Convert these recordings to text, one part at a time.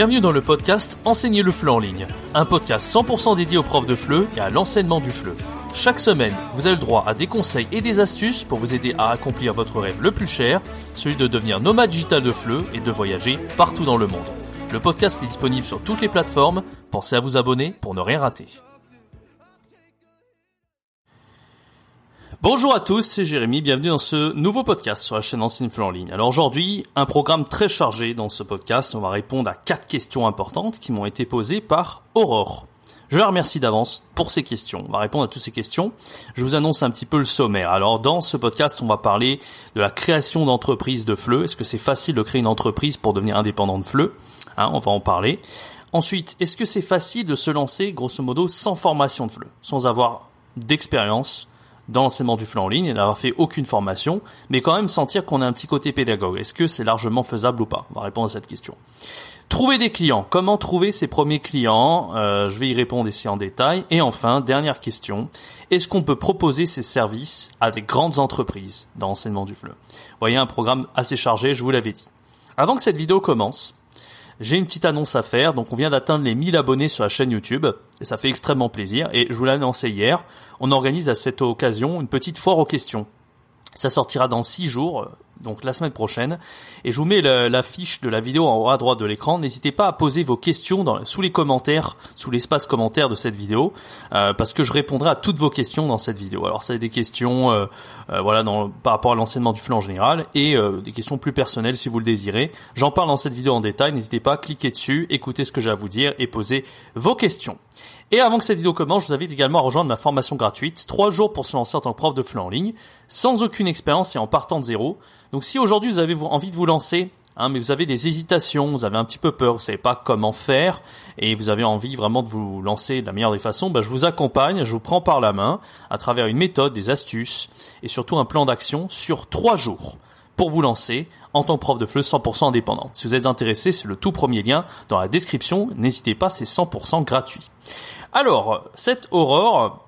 Bienvenue dans le podcast Enseigner le FLE en ligne, un podcast 100% dédié aux profs de FLE et à l'enseignement du FLE. Chaque semaine, vous avez le droit à des conseils et des astuces pour vous aider à accomplir votre rêve le plus cher, celui de devenir nomade digital de FLE et de voyager partout dans le monde. Le podcast est disponible sur toutes les plateformes, pensez à vous abonner pour ne rien rater. Bonjour à tous, c'est Jérémy, bienvenue dans ce nouveau podcast sur la chaîne Ancien Fleur en ligne. Alors aujourd'hui, un programme très chargé dans ce podcast, on va répondre à quatre questions importantes qui m'ont été posées par Aurore. Je la remercie d'avance pour ces questions. On va répondre à toutes ces questions. Je vous annonce un petit peu le sommaire. Alors dans ce podcast, on va parler de la création d'entreprises de FLE. Est-ce que c'est facile de créer une entreprise pour devenir indépendant de FLE hein, On va en parler. Ensuite, est-ce que c'est facile de se lancer, grosso modo, sans formation de FLE, sans avoir d'expérience dans l'enseignement du flux en ligne et n'avoir fait aucune formation, mais quand même sentir qu'on a un petit côté pédagogue. Est-ce que c'est largement faisable ou pas On va répondre à cette question. Trouver des clients. Comment trouver ses premiers clients? Euh, Je vais y répondre ici en détail. Et enfin, dernière question. Est-ce qu'on peut proposer ces services à des grandes entreprises dans l'enseignement du Vous voyez, un programme assez chargé, je vous l'avais dit. Avant que cette vidéo commence, j'ai une petite annonce à faire. Donc on vient d'atteindre les 1000 abonnés sur la chaîne YouTube et ça fait extrêmement plaisir. Et je vous l'ai annoncé hier, on organise à cette occasion une petite foire aux questions. Ça sortira dans 6 jours, donc la semaine prochaine. Et je vous mets la, fiche de la vidéo en haut à droite de l'écran. N'hésitez pas à poser vos questions dans, sous les commentaires, sous l'espace commentaire de cette vidéo, euh, parce que je répondrai à toutes vos questions dans cette vidéo. Alors ça a des questions, euh, euh, voilà, par rapport à l'enseignement du flux en général, et des questions plus personnelles si vous le désirez. J'en parle dans cette vidéo en détail. N'hésitez pas à cliquer dessus, écouter ce que j'ai à vous dire et poser vos questions. Et avant que cette vidéo commence, je vous invite également à rejoindre ma formation gratuite, 3 jours pour se lancer en tant que prof de FLE en ligne, sans aucune expérience et en partant de zéro. Donc si aujourd'hui vous avez envie de vous lancer, hein, mais vous avez des hésitations, vous avez un petit peu peur, vous savez pas comment faire, et vous avez envie vraiment de vous lancer de la meilleure des façons, bah, je vous accompagne, je vous prends par la main à travers une méthode, des astuces, et surtout un plan d'action sur 3 jours pour vous lancer en tant que prof de FLE 100% indépendant. Si vous êtes intéressé, c'est le tout premier lien dans la description. N'hésitez pas, c'est 100% gratuit. Alors, cette Aurore,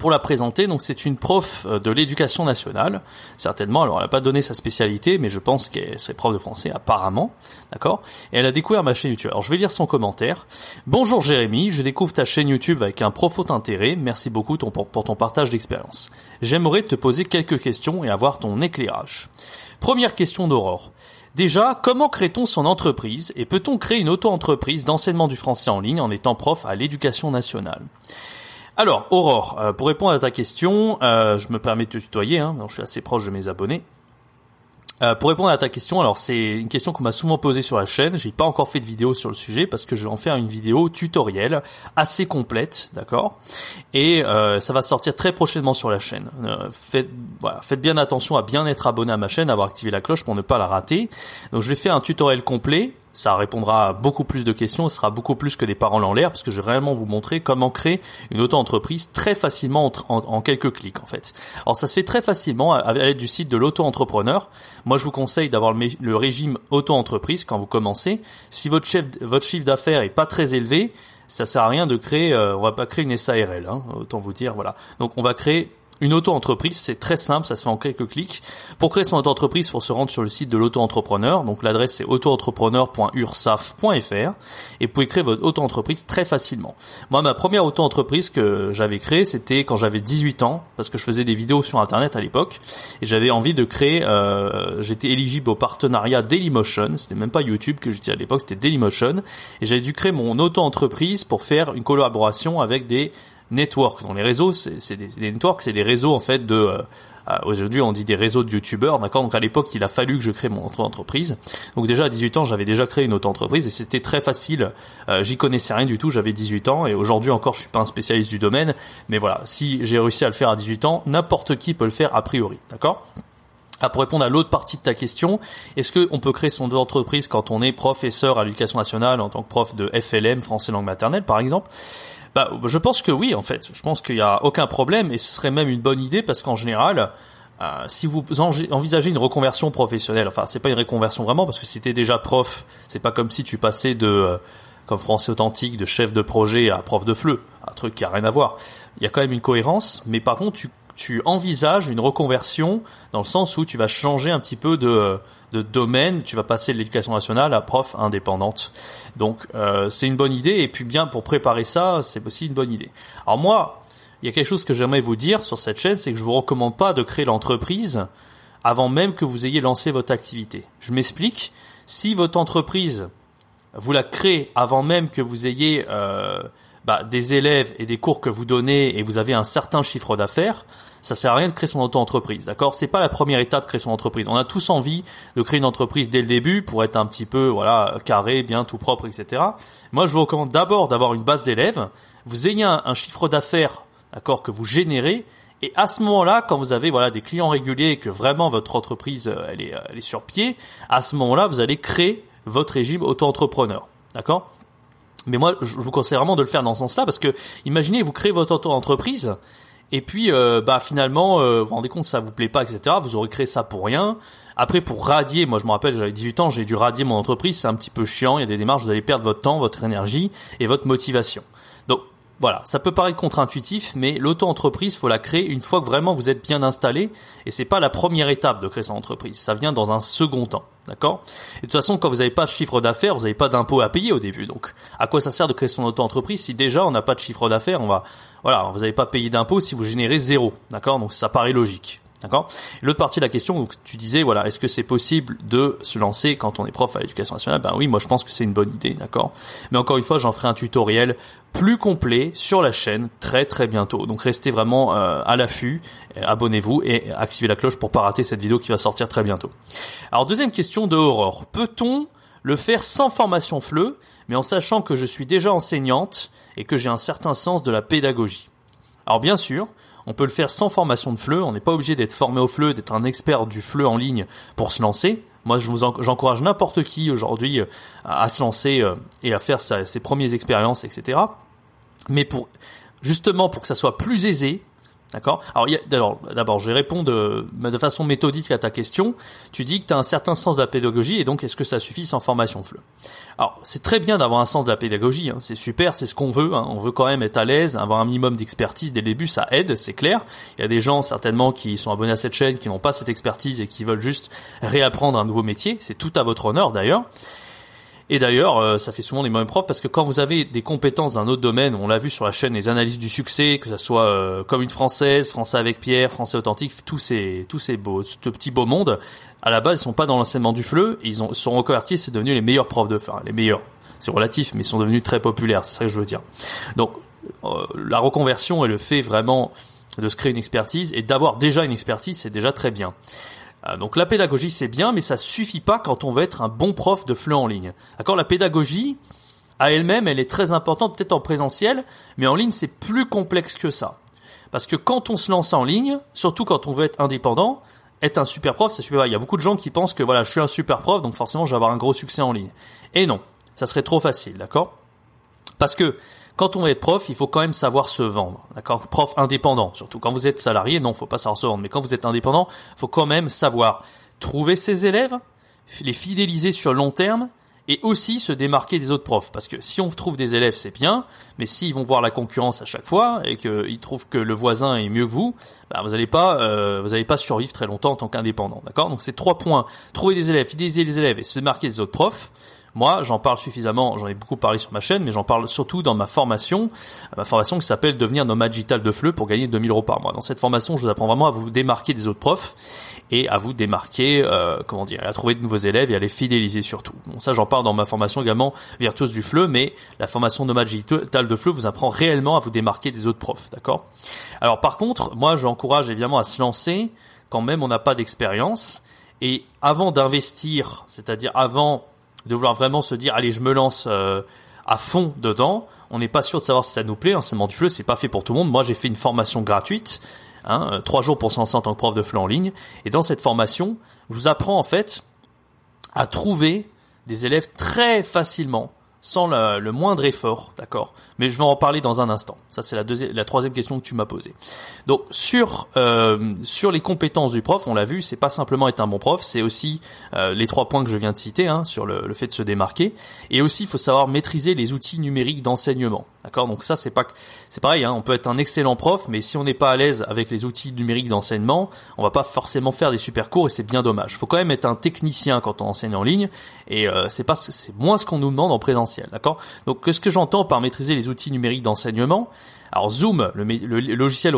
pour la présenter, donc c'est une prof euh, de l'éducation nationale, certainement. Alors elle n'a pas donné sa spécialité, mais je pense qu'elle serait prof de français apparemment, d'accord? Et elle a découvert ma chaîne YouTube. Alors je vais lire son commentaire. Bonjour Jérémy, je découvre ta chaîne YouTube avec un profond intérêt. Merci beaucoup pour ton partage d'expérience. J'aimerais te poser quelques questions et avoir ton éclairage. Première question d'Aurore. Déjà, comment crée-t-on son entreprise et peut-on créer une auto-entreprise d'enseignement du français en ligne en étant prof à l'éducation nationale? Alors, Aurore, euh, pour répondre à ta question, euh, je me permets de te tutoyer, hein, je suis assez proche de mes abonnés. Euh, pour répondre à ta question, alors c'est une question qu'on m'a souvent posée sur la chaîne. J'ai pas encore fait de vidéo sur le sujet parce que je vais en faire une vidéo tutoriel assez complète, d'accord? Et ça va sortir très prochainement sur la chaîne. Faites, faites bien attention à bien être abonné à ma chaîne, avoir activé la cloche pour ne pas la rater. Donc je vais faire un tutoriel complet ça répondra à beaucoup plus de questions, ce sera beaucoup plus que des paroles en l'air, parce que je vais réellement vous montrer comment créer une auto-entreprise très facilement en, quelques clics en fait. Alors ça se fait très facilement à, l'aide du site de l'auto-entrepreneur. Moi je vous conseille d'avoir le, régime auto-entreprise quand vous commencez. Si votre, chef, votre chiffre d'affaires est pas très élevé, ça sert à rien de créer, euh, on va pas créer une SARL, hein, autant vous dire, voilà. Donc on va créer une auto-entreprise, c'est très simple, ça se fait en quelques clics. Pour créer son auto-entreprise, il faut se rendre sur le site de l'auto-entrepreneur. Donc l'adresse c'est auto-entrepreneur.ursaf.fr et vous pouvez créer votre auto-entreprise très facilement. Moi, ma première auto-entreprise que j'avais créée, c'était quand j'avais 18 ans, parce que je faisais des vidéos sur Internet à l'époque et j'avais envie de créer. Euh, j'étais éligible au partenariat Dailymotion. C'était même pas YouTube que j'utilisais à l'époque, c'était Dailymotion et j'avais dû créer mon auto-entreprise pour faire une collaboration avec des network. Dans les réseaux, c'est des, networks, c'est des réseaux en fait de euh, euh, Aujourd'hui, on dit des réseaux de youtubeurs, d'accord? Donc à l'époque, il a fallu que je crée mon entreprise. Donc déjà à 18 ans, j'avais déjà créé une auto-entreprise et c'était très facile. Euh, J'y connaissais rien du tout, j'avais 18 ans et aujourd'hui encore, je suis pas un spécialiste du domaine, mais voilà, si j'ai réussi à le faire à 18 ans, n'importe qui peut le faire a priori, d'accord? Ah, pour répondre à l'autre partie de ta question, est-ce qu'on peut créer son entreprise quand on est professeur à l'éducation nationale en tant que prof de FLM, français langue maternelle par exemple? Bah, je pense que oui, en fait. Je pense qu'il n'y a aucun problème et ce serait même une bonne idée parce qu'en général, euh, si vous envisagez une reconversion professionnelle, enfin, c'est pas une reconversion vraiment parce que si t'es déjà prof, c'est pas comme si tu passais de euh, comme français authentique de chef de projet à prof de fleu, un truc qui a rien à voir. Il y a quand même une cohérence, mais par contre, tu tu envisages une reconversion dans le sens où tu vas changer un petit peu de de domaine, tu vas passer de l'éducation nationale à prof indépendante. Donc euh, c'est une bonne idée et puis bien pour préparer ça, c'est aussi une bonne idée. Alors moi, il y a quelque chose que j'aimerais vous dire sur cette chaîne, c'est que je vous recommande pas de créer l'entreprise avant même que vous ayez lancé votre activité. Je m'explique. Si votre entreprise, vous la créez avant même que vous ayez euh, bah, des élèves et des cours que vous donnez et vous avez un certain chiffre d'affaires, ça sert à rien de créer son auto-entreprise, d'accord? C'est pas la première étape de créer son entreprise. On a tous envie de créer une entreprise dès le début pour être un petit peu, voilà, carré, bien tout propre, etc. Moi, je vous recommande d'abord d'avoir une base d'élèves. Vous ayez un, chiffre d'affaires, d'accord, que vous générez. Et à ce moment-là, quand vous avez voilà des clients réguliers et que vraiment votre entreprise euh, elle est, elle est sur pied, à ce moment-là, vous allez créer votre régime auto-entrepreneur, d'accord? Mais moi, je vous conseille vraiment de le faire dans ce sens-là parce que imaginez, vous créez votre auto-entreprise et puis, euh, bah finalement, euh, vous vous rendez compte, ça vous plaît pas, etc. Vous aurez créé ça pour rien. Après, pour radier, moi je me rappelle, j'avais 18 ans, j'ai dû radier mon entreprise, c'est un petit peu chiant, il y a des démarches, vous allez perdre votre temps, votre énergie et votre motivation. Donc voilà, ça peut paraître contre-intuitif, mais l'auto-entreprise, faut la créer une fois que vraiment vous êtes bien installé, et c'est pas la première étape de créer son entreprise, ça vient dans un second temps, d'accord? Et de toute façon, quand vous n'avez pas de chiffre d'affaires, vous n'avez pas d'impôt à payer au début, donc à quoi ça sert de créer son auto-entreprise si déjà on n'a pas de chiffre d'affaires, on va, voilà, vous n'avez pas payé d'impôt si vous générez zéro, d'accord? Donc ça paraît logique. D'accord? L'autre partie de la question, donc, tu disais, voilà, est-ce que c'est possible de se lancer quand on est prof à l'éducation nationale? Ben oui, moi je pense que c'est une bonne idée, d'accord? Mais encore une fois, j'en ferai un tutoriel plus complet sur la chaîne très très bientôt. Donc restez vraiment euh, à l'affût, abonnez-vous et activez la cloche pour pas rater cette vidéo qui va sortir très bientôt. Alors deuxième question de Aurore, peut-on le faire sans formation FLE, mais en sachant que je suis déjà enseignante et que j'ai un certain sens de la pédagogie? Alors bien sûr, on peut le faire sans formation de FLE. On n'est pas obligé d'être formé au FLE, d'être un expert du FLE en ligne pour se lancer. Moi, je vous j'encourage n'importe qui aujourd'hui euh, à, se lancer euh, et à faire ses premières expériences, etc. Mais pour justement pour que ça soit plus aisé, D'accord Alors, d'abord, je vais répondre de, de, façon méthodique à ta question. Tu dis que tu as un certain sens de la pédagogie et donc est-ce que ça suffit sans formation FLE Alors, c'est très bien d'avoir un sens de la pédagogie, hein. c'est super, c'est ce qu'on veut. Hein. On veut quand même être à l'aise, avoir un minimum d'expertise dès le début, ça aide, c'est clair. Il y a des gens certainement qui sont abonnés à cette chaîne, qui n'ont pas cette expertise et qui veulent juste réapprendre un nouveau métier. C'est tout à votre honneur d'ailleurs. Et d'ailleurs, euh, ça fait souvent des mêmes profs parce que quand vous avez des compétences d'un autre domaine, on l'a vu sur la chaîne, les analyses du succès, que ce soit euh, comme une française, français avec Pierre, français authentique, tous ces tous ces beaux, ce petit beau monde, à la base, ils sont pas dans l'enseignement du FLE, ils ont sont reconvertis, c'est devenu les meilleurs profs de, enfin les meilleurs, c'est relatif, mais ils sont devenus très populaires, c'est ça que je veux dire. Donc euh, la reconversion et le fait vraiment de se créer une expertise et d'avoir déjà une expertise, c'est déjà très bien. Euh, donc la pédagogie c'est bien, mais ça suffit pas quand on veut être un bon prof de FLE en ligne. D'accord La pédagogie, à elle-même, elle est très importante, peut-être en présentiel, mais en ligne c'est plus complexe que ça. Parce que quand on se lance en ligne, surtout quand on veut être indépendant, être un super prof, c'est super. Il y a beaucoup de gens qui pensent que voilà, je suis un super prof, donc forcément je vais avoir un gros succès en ligne. Et non, ça serait trop facile, d'accord? Parce que quand on être prof, il faut quand même savoir se vendre. D'accord? Prof indépendant, surtout. Quand vous êtes salarié, non, faut pas savoir se vendre. Mais quand vous êtes indépendant, faut quand même savoir trouver ses élèves, les fidéliser sur long terme et aussi se démarquer des autres profs. Parce que si on trouve des élèves, c'est bien, mais s'ils vont voir la concurrence à chaque fois et qu'ils trouvent que le voisin est mieux que vous, bah vous n'allez pas, euh, vous allez pas survivre très longtemps en tant qu'indépendant. D'accord? Donc c'est trois points trouver des élèves, fidéliser les élèves et se démarquer des autres profs. Moi, j'en parle suffisamment, j'en ai beaucoup parlé sur ma chaîne, mais j'en parle surtout dans ma formation, ma formation qui s'appelle Devenir nomade digital de FLE pour gagner 2000 euros par mois. Dans cette formation, je vous apprends vraiment à vous démarquer des autres profs et à vous démarquer, euh, comment dire, à trouver de nouveaux élèves et à les fidéliser surtout. Bon, ça, j'en parle dans ma formation également virtuose du FLE, mais la formation nomade digital de FLE vous apprend réellement à vous démarquer des autres profs, d'accord? Alors par contre, moi, j'encourage évidemment à se lancer quand même on n'a pas d'expérience et avant d'investir, c'est-à-dire avant de vouloir vraiment se dire allez je me lance euh, à fond dedans. On n'est pas sûr de savoir si ça nous plaît. L'enseignement du FLE c'est pas fait pour tout le monde. Moi j'ai fait une formation gratuite, hein, euh, trois jours pour s'en en tant que prof de FLE en ligne. Et dans cette formation, je vous apprends en fait à trouver des élèves très facilement sans le moindre effort, d'accord? Mais je vais en parler dans un instant. Ça, c'est la, deuxième, la troisième question que tu m'as posée. Donc, sur euh, sur les compétences du prof, on l'a vu, c'est pas simplement être un bon prof, c'est aussi euh, les trois points que je viens de citer hein, sur le, le, fait de se démarquer. Et aussi, il faut savoir maîtriser les outils numériques d'enseignement. D'accord? Donc ça c'est pas c'est pareil hein, on peut être un excellent prof mais si on n'est pas à l'aise avec les outils numériques d'enseignement, on va pas forcément faire des super cours et c'est bien dommage. Faut quand même être un technicien quand on enseigne en ligne et euh, c'est pas c'est moins ce qu'on nous demande en Donc qu'est-ce que j'entends par maîtriser les outils numériques d'enseignement alors Zoom, le, logiciel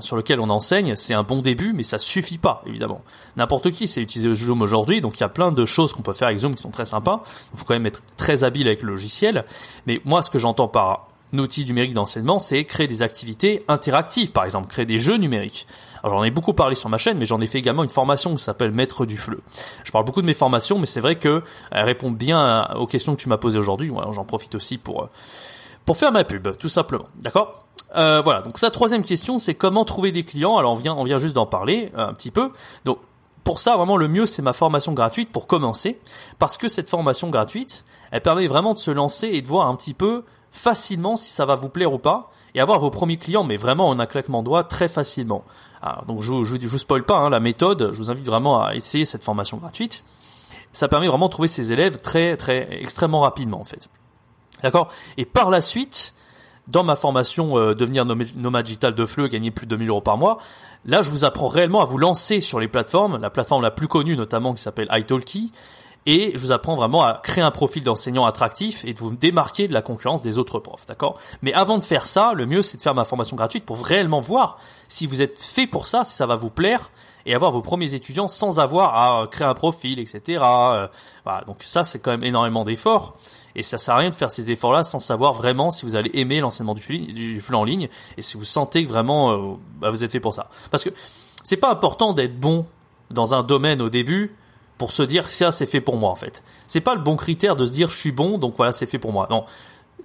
sur lequel on enseigne, c'est un bon début, mais ça suffit pas, évidemment. N'importe qui sait utiliser Zoom aujourd'hui, donc il y a plein de choses qu'on peut faire avec Zoom qui sont très sympas. Il faut quand même être très habile avec le logiciel. Mais moi, ce que j'entends par outil numérique d'enseignement, c'est créer des activités interactives, par exemple, créer des jeux numériques. Alors j'en ai beaucoup parlé sur ma chaîne, mais j'en ai fait également une formation qui s'appelle Maître du Fleu. Je parle beaucoup de mes formations, mais c'est vrai que elle répond bien aux questions que tu m'as posées aujourd'hui. J'en profite aussi pour pour faire ma pub, tout simplement. D'accord? Euh, Voilà. Donc la troisième question, c'est comment trouver des clients? Alors on vient on vient juste d'en parler euh, un petit peu. Donc pour ça, vraiment, le mieux, c'est ma formation gratuite pour commencer, parce que cette formation gratuite, elle permet vraiment de se lancer et de voir un petit peu facilement si ça va vous plaire ou pas et avoir vos premiers clients, mais vraiment en un claquement de doigts très facilement. Alors, donc je, je, je vous spoil pas hein, la méthode, je vous invite vraiment à essayer cette formation gratuite. Ça permet vraiment de trouver ses élèves très très extrêmement rapidement en fait. D'accord? Et par la suite, dans ma formation euh, devenir nomade digital de Fleu, gagner plus de 2000 euros par mois, là je vous apprends réellement à vous lancer sur les plateformes, la plateforme la plus connue notamment qui s'appelle italki, et je vous apprends vraiment à créer un profil d'enseignant attractif et de vous démarquer de la concurrence des autres profs, d'accord? Mais avant de faire ça, le mieux c'est de faire ma formation gratuite pour réellement voir si vous êtes fait pour ça, si ça va vous plaire et avoir vos premiers étudiants sans avoir à créer un profil, etc. Euh, donc ça c'est quand même énormément d'efforts et ça sert à rien de faire ces efforts-là sans savoir vraiment si vous allez aimer l'enseignement du du flux en ligne et si vous sentez que vraiment euh, bah, vous êtes fait pour ça. Parce que c'est pas important d'être bon dans un domaine au début pour se dire ça c'est fait pour moi en fait. C'est pas le bon critère de se dire je suis bon donc voilà c'est fait pour moi. Non,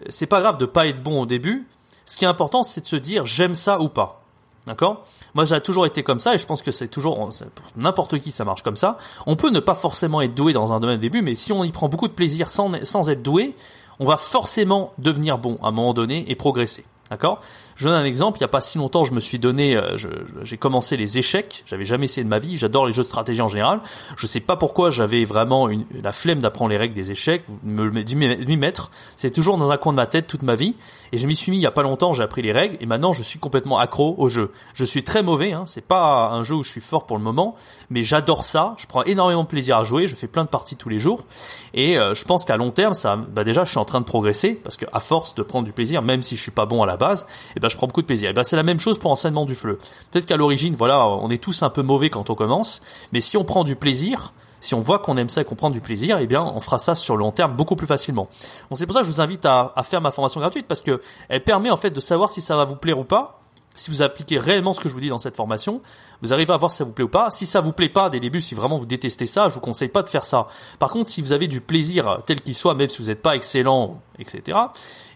c'est pas grave de pas être bon au début. Ce qui est important c'est de se dire j'aime ça ou pas. D'accord? Moi j'ai toujours été comme ça et je pense que c'est toujours pour n'importe qui ça marche comme ça. On peut ne pas forcément être doué dans un domaine au début mais si on y prend beaucoup de plaisir sans sans être doué, on va forcément devenir bon à un moment donné et progresser. D'accord? Je donne un exemple. Il n'y a pas si longtemps, je me suis donné, euh, j'ai commencé les échecs. J'avais jamais essayé de ma vie. J'adore les jeux de stratégie en général. Je sais pas pourquoi j'avais vraiment une, la flemme d'apprendre les règles des échecs, me m'y mettre. C'est toujours dans un coin de ma tête toute ma vie. Et je m'y suis mis il y a pas longtemps. J'ai appris les règles et maintenant je suis complètement accro au jeu. Je suis très mauvais. Hein. C'est pas un jeu où je suis fort pour le moment, mais j'adore ça. Je prends énormément de plaisir à jouer. Je fais plein de parties tous les jours. Et euh, je pense qu'à long terme, ça, bah déjà, je suis en train de progresser parce que à force de prendre du plaisir, même si je suis pas bon à la base, eh ben je prends beaucoup de plaisir. Et ben c'est la même chose pour enseignement du fleu. Peut-être qu'à l'origine, voilà, on est tous un peu mauvais quand on commence, mais si on prend du plaisir, si on voit qu'on aime ça et qu'on prend du plaisir, eh bien, on fera ça sur le long terme beaucoup plus facilement. Donc c'est pour ça que je vous invite à, faire ma formation gratuite parce que elle permet en fait de savoir si ça va vous plaire ou pas si vous appliquez réellement ce que je vous dis dans cette formation, vous arrivez à voir si ça vous plaît ou pas. Si ça vous plaît pas dès début, si vraiment vous détestez ça, je vous conseille pas de faire ça. Par contre, si vous avez du plaisir tel qu'il soit, même si vous n'êtes pas excellent, etc.,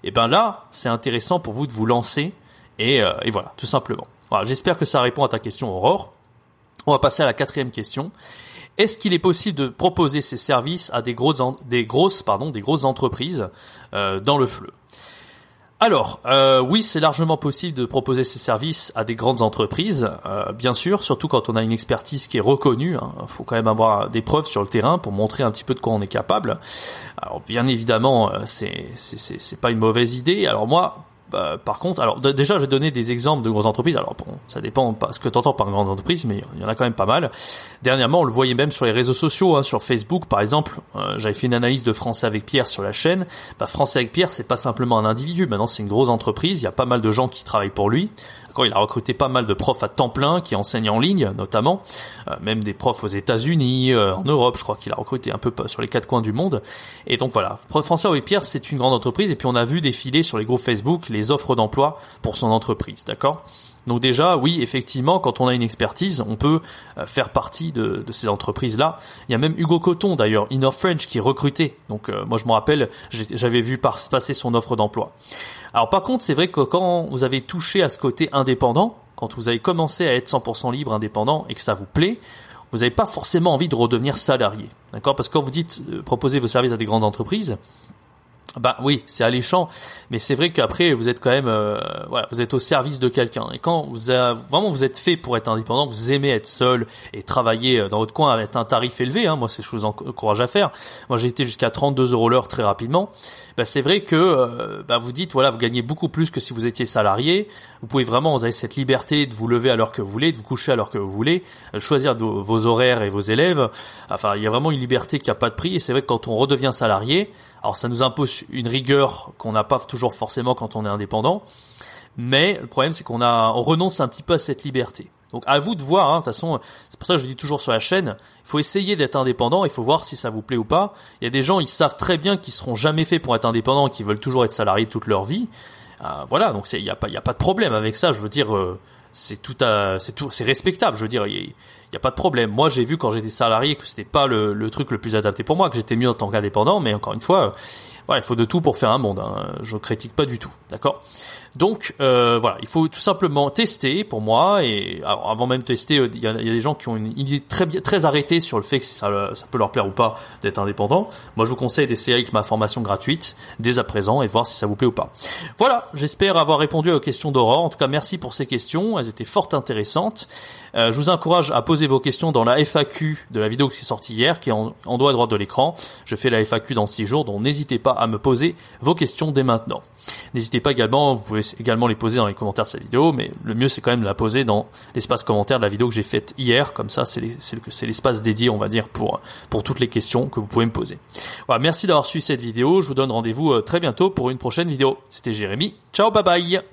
et eh ben là, c'est intéressant pour vous de vous lancer et, euh, et voilà, tout simplement. Voilà, j'espère que ça répond à ta question, Aurore. On va passer à la quatrième question. Est-ce qu'il est possible de proposer ces services à des grosses, pardon, des grosses entreprises euh, dans le fleu? Alors, euh, oui, c'est largement possible de proposer ces services à des grandes entreprises, euh, bien sûr, surtout quand on a une expertise qui est reconnue. Il hein. faut quand même avoir des preuves sur le terrain pour montrer un petit peu de quoi on est capable. Alors, bien évidemment, c'est c'est pas une mauvaise idée. Alors moi, bah, par contre, alors déjà, je vais donner des exemples de grosses entreprises. Alors bon, ça dépend pas ce que tu entends par grande entreprise, mais il y en a quand même pas mal. Dernièrement, on le voyait même sur les réseaux sociaux, hein, sur Facebook par exemple. Euh, j'avais fait une analyse de Français avec Pierre sur la chaîne. Bah, Français avec Pierre, c'est pas simplement un individu. Maintenant, c'est une grosse entreprise. Il y a pas mal de gens qui travaillent pour lui il a recruté pas mal de profs à temps plein qui enseignent en ligne, notamment, euh, même des profs aux États-Unis, euh, en Europe. Je crois qu'il a recruté un peu sur les quatre coins du monde. Et donc voilà, François Oeil Pierre, c'est une grande entreprise. Et puis on a vu défiler sur les groupes Facebook les offres d'emploi pour son entreprise, d'accord? Donc déjà, oui, effectivement, quand on a une expertise, on peut euh, faire partie de, de ces entreprises-là. Il y a même Hugo Coton, d'ailleurs, Inner French, qui est recruté. Donc moi, je me rappelle, j'avais vu passer son offre d'emploi. Alors par contre, c'est vrai que quand vous avez touché à ce côté indépendant, quand vous avez commencé à être 100% libre, indépendant et que ça vous plaît, vous n'avez pas forcément envie de redevenir salarié. D'accord? Parce que quand vous dites euh, proposer vos services à des grandes entreprises, bah oui, c'est alléchant, mais c'est vrai qu'après vous êtes quand même, euh, voilà, vous êtes au service de quelqu'un. Et quand vous avez, vraiment vous êtes fait pour être indépendant, vous aimez être seul et travailler euh, dans votre coin avec un tarif élevé. Hein, moi, c'est ce que je vous encourage à faire. Moi, j'ai été jusqu'à 32 euros l'heure très rapidement. Bah, c'est vrai que euh, bah, vous dites voilà, vous gagnez beaucoup plus que si vous étiez salarié. Vous pouvez vraiment, vous avez cette liberté de vous lever à l'heure que vous voulez, de vous coucher à l'heure que vous voulez, choisir vos, vos horaires et vos élèves. Enfin, il y a vraiment une liberté qui a pas de prix. Et c'est vrai que quand on redevient salarié alors ça nous impose une rigueur qu'on n'a pas toujours forcément quand on est indépendant, mais le problème c'est qu'on a on renonce un petit peu à cette liberté. Donc à vous de voir, hein, de toute façon, c'est pour ça que je dis toujours sur la chaîne, il faut essayer d'être indépendant, il faut voir si ça vous plaît ou pas. Il y a des gens, ils savent très bien qu'ils seront jamais faits pour être indépendants, qui veulent toujours être salariés toute leur vie. Euh, voilà, donc il n'y a pas, y a pas de problème avec ça. Je veux dire, euh, c'est tout, c'est tout, c'est respectable. Je veux dire, il y, a pas de problème. Moi, j'ai vu quand j'étais salarié que c'était pas le, le, truc le plus adapté pour moi, que j'étais mieux en tant qu'indépendant. Mais encore une fois, voilà, il faut de tout pour faire un monde. Hein. Je critique pas du tout, d'accord? Donc euh, voilà, il faut tout simplement tester pour moi et avant même tester, euh, il y, a, des gens qui ont une idée très très arrêtée sur le fait que ça, ça peut leur plaire ou pas d'être indépendant. Moi, je vous conseille d'essayer avec ma formation gratuite dès à présent et voir si ça vous plaît ou pas. Voilà, j'espère avoir répondu aux questions d'Aurore. En tout cas, merci pour ces questions, elles étaient fort intéressantes. Euh, je vous encourage à poser vos questions dans la FAQ de la vidéo qui est sortie hier, qui est en, en haut à droite de l'écran. Je fais la FAQ dans 6 jours, donc n'hésitez pas à me poser vos questions dès maintenant. N'hésitez pas également, vous pouvez également les poser dans les commentaires de cette vidéo, mais le mieux c'est quand même de la poser dans l'espace commentaire de la vidéo que j'ai faite hier, comme ça c'est l'espace dédié on va dire pour, pour toutes les questions que vous pouvez me poser. Voilà, merci d'avoir suivi cette vidéo, je vous donne rendez-vous euh, très bientôt pour une prochaine vidéo. C'était Jérémy, ciao bye bye